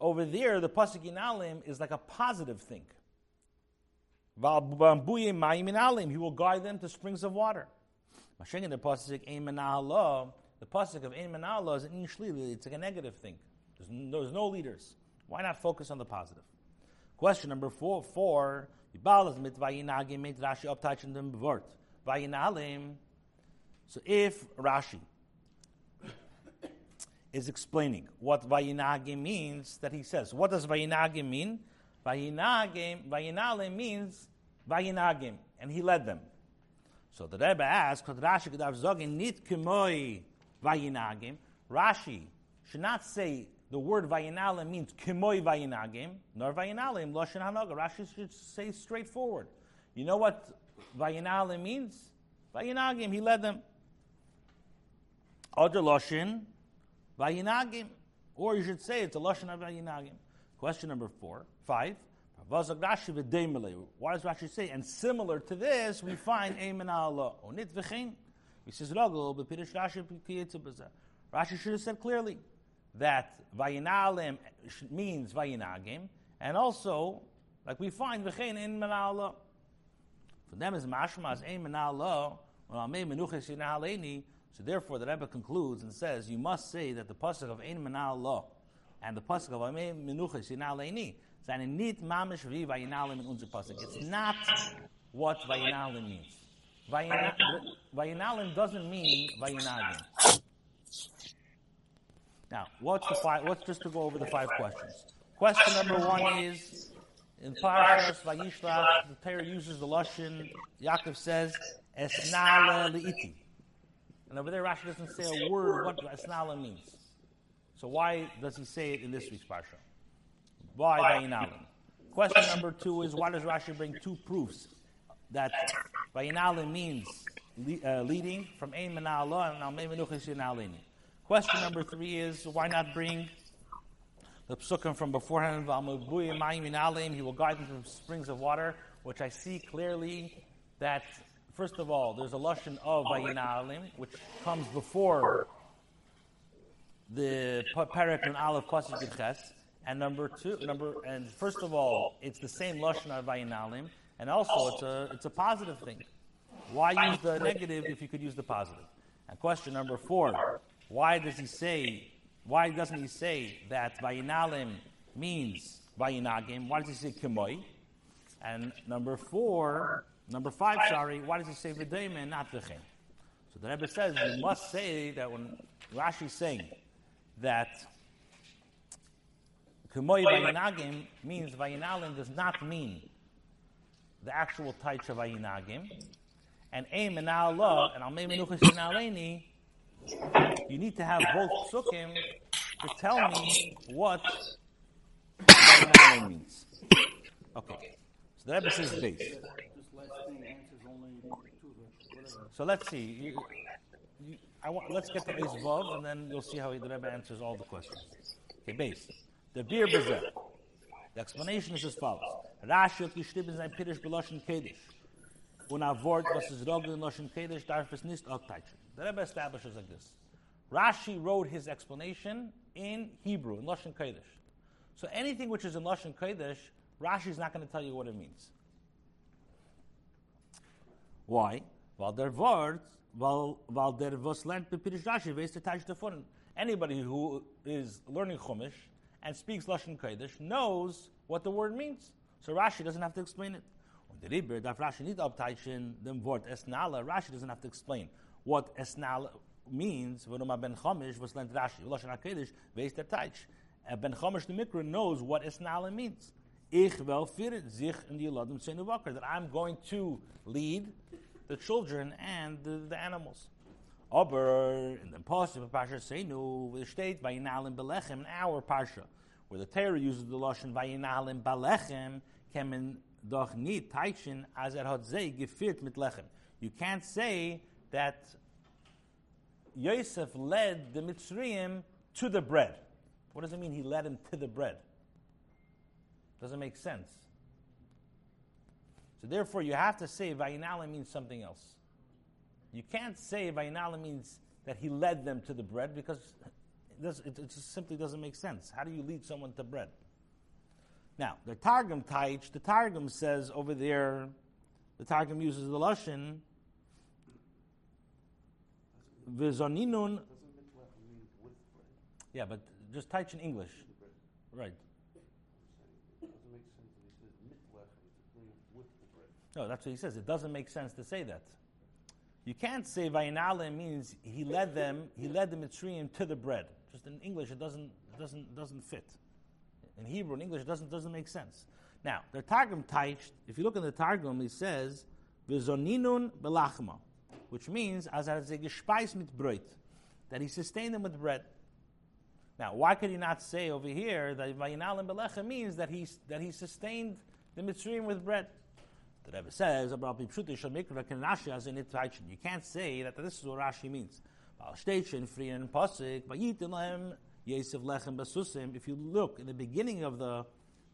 over there, the pasuk inalim is like a positive thing. He will guide them to springs of water. The pasuk of Ein Manala is an It's like a negative thing. There's, there's no leaders. Why not focus on the positive? Question number four. Four. So if Rashi is explaining what vayinagim means, that he says, what does vayinagim mean? Vayinagim, vayinalim means vayinagim, and he led them. So the Rebbe asks, Rashi nit. Rashi should not say the word vayinalim means kemoi vayinagim, nor vayinalim loshen hanaga. Rashi should say straightforward. You know what vayinalim means? Vayinagim, he led them. Other loshen vayinagim, or you should say it's a loshen of vayinagim. Question number four, five. Why does Rashi say? And similar to this, we find Ein Manala. Onit v'chein. He says, Ragul, b'pirish Rashi Rashi should have said clearly that Vayinalim means Vayinagim, and also, like we find, V'chein in Manala. For them is Mashma as Ein Manala, so therefore the Rebbe concludes and says, you must say that the pasuk of Ein Manala and the pasuk of Amei Menuchas Yinaleini, nit mamish vi Vayinalim in pasuk. It's not what Vayinalim means. Vayinalim doesn't mean Vayinagim. Now, what's the five? What's just to go over the five questions? Question number one is in Parashas Vayishlach, the Torah uses the lashon. Yaakov says esnala liiti, and over there Rashi doesn't say a word what esnala means. So why does he say it in this week's parsha? Why Vayinalim? Question number two is why does Rashi bring two proofs that Vayinalim means uh, leading from Ein Manala and Almei Yinalini? Question number three is why not bring the psukim from beforehand? He will guide them to springs of water, which I see clearly that first of all there's a lashon of oh, vayinalim, which comes before the parak and aleph pasuk ches. And number two, number and first of all, it's the same lashon of vayinalim, and also it's a it's a positive thing. Why use the negative if you could use the positive? And question number four. Why does he say, why doesn't he say that Vayinalim means Vayinagim? Why does he say Kemoi? And number four, number five, sorry, why does he say V'dayim and not V'chem? So the Rebbe says you must say that when Rashi is saying that Kemoi Vayinagim means Vayinalim does not mean the actual Taich of Vayinagim. And Ein Manala and Almei Menuchas Aleni you need to have both psukim to tell me what Vayinalim means. Okay. So the Rebbe says base. So let's see. You, you, I want, let's get to Beis Vav, and then you'll see how the Rebbe answers all the questions. Okay, base. The beer bezeh. The explanation is as follows. Rashi hat geschrieben sein Pirish beloshen Kedish. Und a Wort, was ist Rogel in Loshen Kedish, darf es nicht abteichen. The Rebbe establishes like this. Rashi wrote his explanation in Hebrew, in Lashon Kodesh. So anything which is in Lashon Kodesh, Rashi is not going to tell you what it means. Why? Weil der Wort, weil, weil der was lernt bepirish Rashi, Teich davon. Anybody who is learning Chumash and speaks Lashon Kodesh knows what the word means. So Rashi doesn't have to explain it. Und der Rebbe darf Rashi nicht abteichen dem Wort Esnala. Rashi doesn't have to explain what Esnala means, when a ben Chumash was lent Rashi, Lashon HaKadosh, veis der Teich. A ben Chumash the Mikra knows what Esnala means. Ich will firet sich in die Ladim Senu that I'm going to lead the children and the, the animals. Aber in the Pasuk of Parsha Seinu, the state Vayinalim Belechem, in our Parsha, where the Torah uses the Lashon Vayinalim Belechem, kemen doch nit teitchen as er hat zei gefiert mit Lechem. You can't say that Yosef led the Mitzrayim to the bread. What does it mean he led him to the bread? Doesn't make sense. So therefore, you have to say Vayinala means something else. You can't say Vayinala means that he led them to the bread because it, does, it, it just simply doesn't make sense. How do you lead someone to bread? Now, the Targum Taich, the Targum says over there, the Targum uses the Lashon, Vizoninun. Yeah, but just Taich in English. Right. No, that's what he says. It doesn't make sense to say that. You can't say Vayinalim means he led them, he led the Mitzrayim to the bread. Just in English, it doesn't, doesn't, doesn't fit. In Hebrew and English, it doesn't, doesn't make sense. Now, the Targum Taich, if you look in the Targum, he says, Vizoninun belachma, which means, as mit Brot, that he sustained them with bread. Now, why could he not say over here that Vayinalim belecha means that he, that he sustained the Mitzrayim with bread? The Rebbe says You can't say that this is what Rashi means. If you look in the beginning of the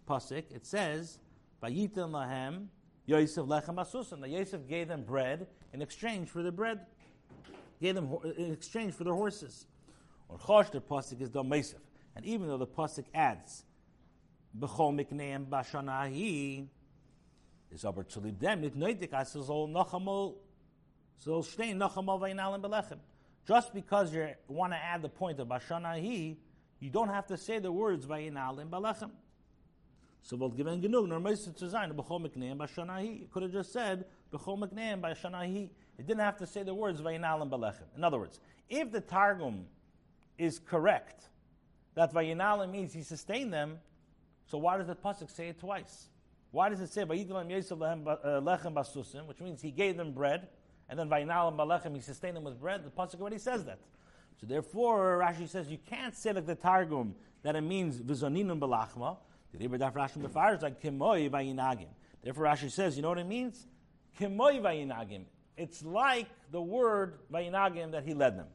pasuk, it says Yosef lechem basusim. That Yosef gave them bread in exchange for the bread, gave them in exchange for their horses. Or chosh the pasuk is dom and even though the pasuk adds b'chol mikneim bashanahi is aber zu lieb dem noch einmal stehen noch einmal belechem just because you want to add the point of bashana he you don't have to say the words vaynalim belechem so what given genug nor meist zu sein bechol mikneim could have just said bechol mikneim bashana he it didn't have to say the words vaynalim belechem in other words if the targum is correct that vaynalim means he sustained them so why does the pasuk say it twice why does it say Vayidim Yosef uh, lechem basusim, which means he gave them bread, and then Vayinalim balechem he sustained them with bread? The pasuk already says that. So therefore, Rashi says you can't say like the Targum that it means vizoninum balachma. Therefore, Rashi says, you know what it means? Kimoi vayinagim. It's like the word vayinagim that he led them.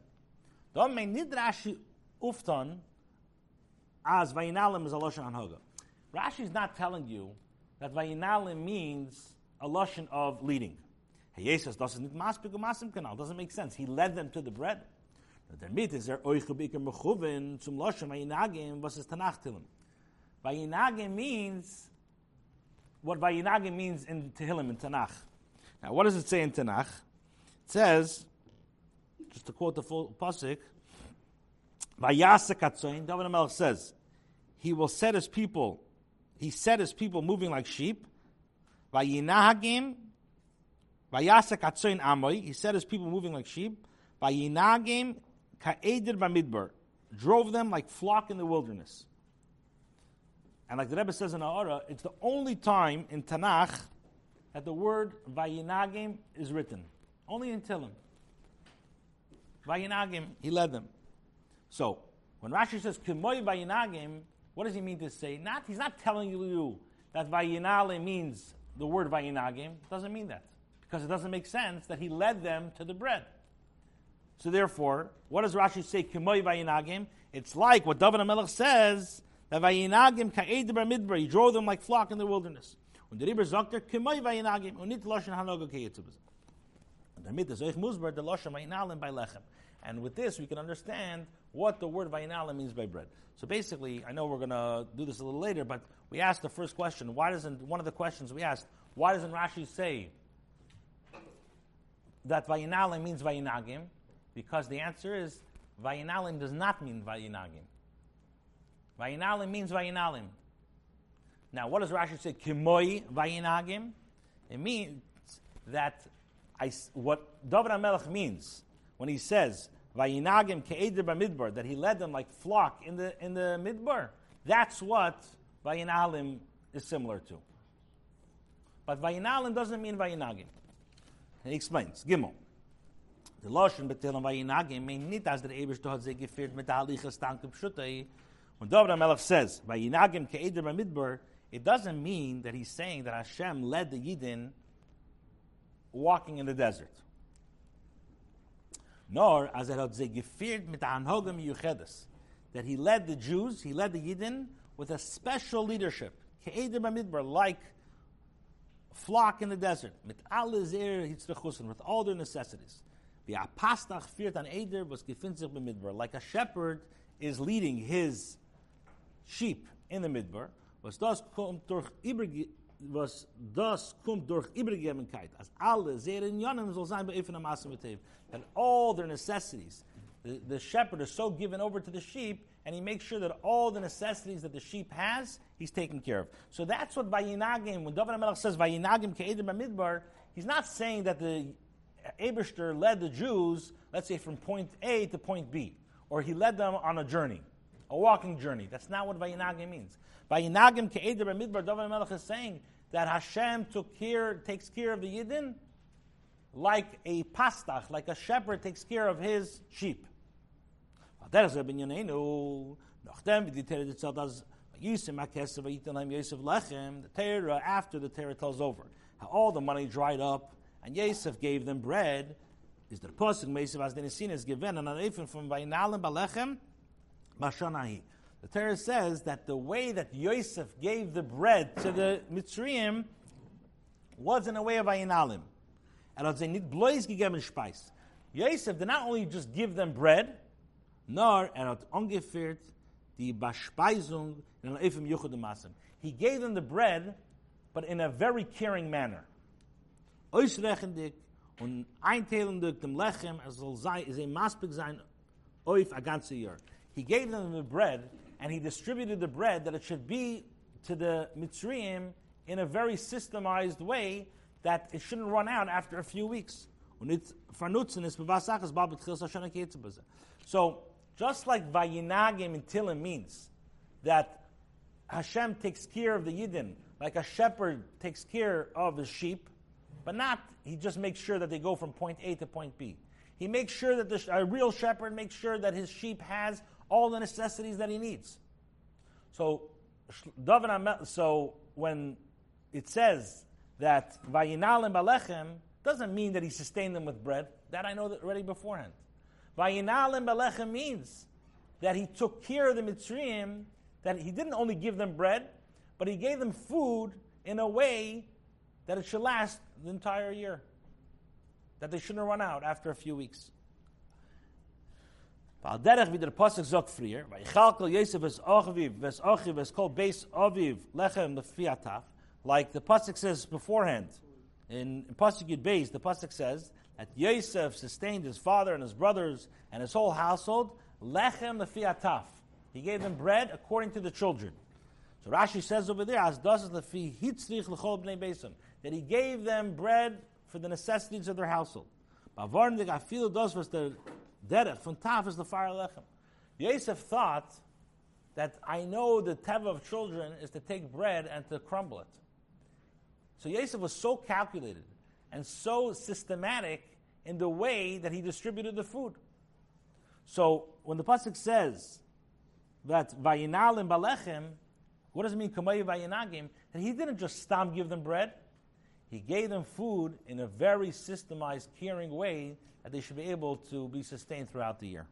Don't mean nid Rashi ufton as vayinalim is a. Rashi is not telling you that Vayinalim means a lashon of leading. Hayesas doesn't maspik masim kanal doesn't make sense. He led them to the bread. Der mit is er euch mechuven zum lashon vayinagim was is tanach. Vayinagim means what vayinagim means in Tehillim in Tanakh. Now, what does it say in Tanakh? It says, just to quote the full pasuk, atzoin. David Melech says, he will set his people he set his people moving like sheep. Vayinahagim, vayasek atzoin amoy. He set his people moving like sheep. Vayinahagim ka'edir bamidbar. Drove them like flock in the wilderness. And like the Rebbe says in Aora, it's the only time in Tanakh that the word Vayinagim is written. Only in Tilim. Vayinagim, he led them. So, when Rashi says Kimoy Vayinagim, what does he mean to say? Not he's not telling you that vayinale means the word vayinagim. Doesn't mean that because it doesn't make sense that he led them to the bread. So therefore, what does Rashi say? Kimoy vayinagim. It's like what David Melech says that vayinagim ka'ed midbar. He drove them like flock in the wilderness. Und der Riber er, vayinagim, und nicht loschen hanoga. And with this, we can understand what the word vayinala means by bread. So basically, I know we're going to do this a little later, but we asked the first question. Why doesn't one of the questions we asked? Why doesn't Rashi say that vayinalim means vayinagim? Because the answer is vayinalim does not mean vayinagim. Vayinalim means vayinalim. Now, what does Rashi say? Kimoi vayinagim. It means that I, what David HaMelech means when he says Vayinagim ke'eder b'midbar, that he led them like flock in the in the midbar. That's what Vayinalim is similar to. But Vayinalim doesn't mean Vayinagim. He explains. Gimel. The Lashon betelim Vayinagim mean nit as der Eberste hat sich geführt mit der Tankim Pshutai. When David HaMelech says, Vayinagim ke'eder b'midbar, it doesn't mean that he's saying that Hashem led the Yidden walking in the desert nor as er hat sie geführt mit Anhogam Yuchedes, that he led the Jews, he led the Yidden with a special leadership, Ke'edim Midbar, like flock in the desert, mit alle Zer Hitzrechusen, with all their necessities. The Apastach führt an Eder was gefinnt sich Midbar, like a shepherd is leading his sheep in the midbar, was das kommt durch was das kommt durch Übergegebenkeit, as alle Zeren Yonim soll sein bei Ifan Amasim and all their necessities, the, the shepherd is so given over to the sheep, and he makes sure that all the necessities that the sheep has, he's taken care of. So that's what Vayinagim, when David HaMelech says Vayinagim Ke'edim Midbar, he's not saying that the Abishter led the Jews, let's say from point A to point B, or he led them on a journey, a walking journey. That's not what Vayinagim means. Vayinagim ke'eder b'midbar, David Melech is saying that Hashem took care, takes care of the Yidden like a pastach, like a shepherd takes care of his sheep. The Torah, after the Torah tells over, how all the money dried up, and Yosef gave them bread, is the pasuk Meisiv as the is given, and an from Vayinalim Balechem, Mashanahi. The Torah says that the way that Yosef gave the bread to the Mitzrayim was in a way of Ayinalim. And als er nicht bloß gegeben Speis. Yosef did not only just give them bread, nor er hat ungefährt die Bespeisung in Eifem Yuchud Masim. He gave them the bread, but in a very caring manner. Er. He gave them the bread and he distributed the bread that it should be to the Mitzrayim in a very systemized way that it shouldn't run out after a few weeks. So, just like Vayinagim in Tilim means that Hashem takes care of the Yidden, like a shepherd takes care of his sheep, but not, he just makes sure that they go from point A to point B. He makes sure that the, a real shepherd makes sure that his sheep has all the necessities that he needs. So, so when it says that Vayinalim Balechem doesn't mean that he sustained them with bread. That I know already beforehand. Vayinalim Balechem means that he took care of the Mitzrayim, that he didn't only give them bread, but he gave them food in a way that it should last the entire year. That they shouldn't run out after a few weeks. Derech Pasuk Yosef es kol Beis lechem like the Pasuk says beforehand. In, in Pasuk Yud Beis, the Pasuk says that Yosef sustained his father and his brothers and his whole household, lechem lefiataf. He gave them bread according to the children. So Rashi says over there, as does lefi hitzrich bnei that he gave them bread for the necessities of their household. Bavarn de gafil dos was the derech from taf is the fire lechem. Yosef thought that I know the teva of children is to take bread and to crumble it. So Yosef was so calculated and so systematic in the way that he distributed the food. So when the pasuk says that vayinalim balechem, what does it mean kamayi vayinagim? That he didn't just stam give them bread; he gave them food in a very systemized, caring way that they should be able to be sustained throughout the year.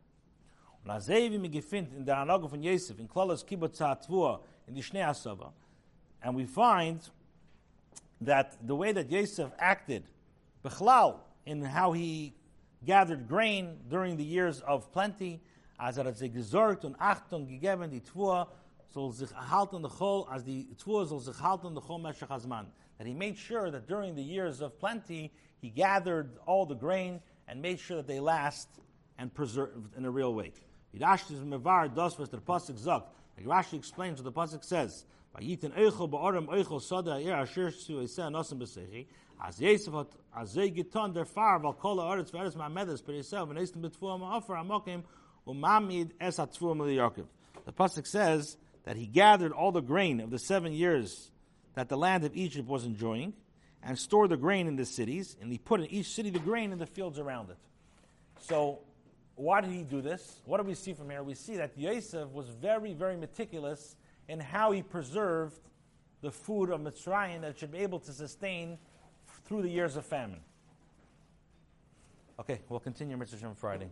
in Asava, and we find that the way that Yosef acted, Bechlal, in how he gathered grain during the years of plenty, as Tvua soll sich halten the Chol, as the Tvua soll sich halten the Chol Meshach Hazman. That he made sure that during the years of plenty, he gathered all the grain and made sure that they last and preserved in a real way. Rashi explains what the pasuk says. Vayitin eichel ba'oram eichel sada ir asher su eseh nosim b'sechi. As Yosef hat azay giton der far val kol haaretz v'eretz ma'medes per Yisrael v'neistim b'tfuah ma'ofer amokim u'mamid es ha'tfuah Yaakov. The pasuk says that he gathered all the grain of the seven years that the land of Egypt was enjoying, and stored the grain in the cities, and he put in each city the grain in the fields around it. So, why did he do this? What do we see from here? We see that Yosef was very, very meticulous in how he preserved the food of Mitzrayim that should be able to sustain through the years of famine. Okay, we'll continue Mitzvah Friday.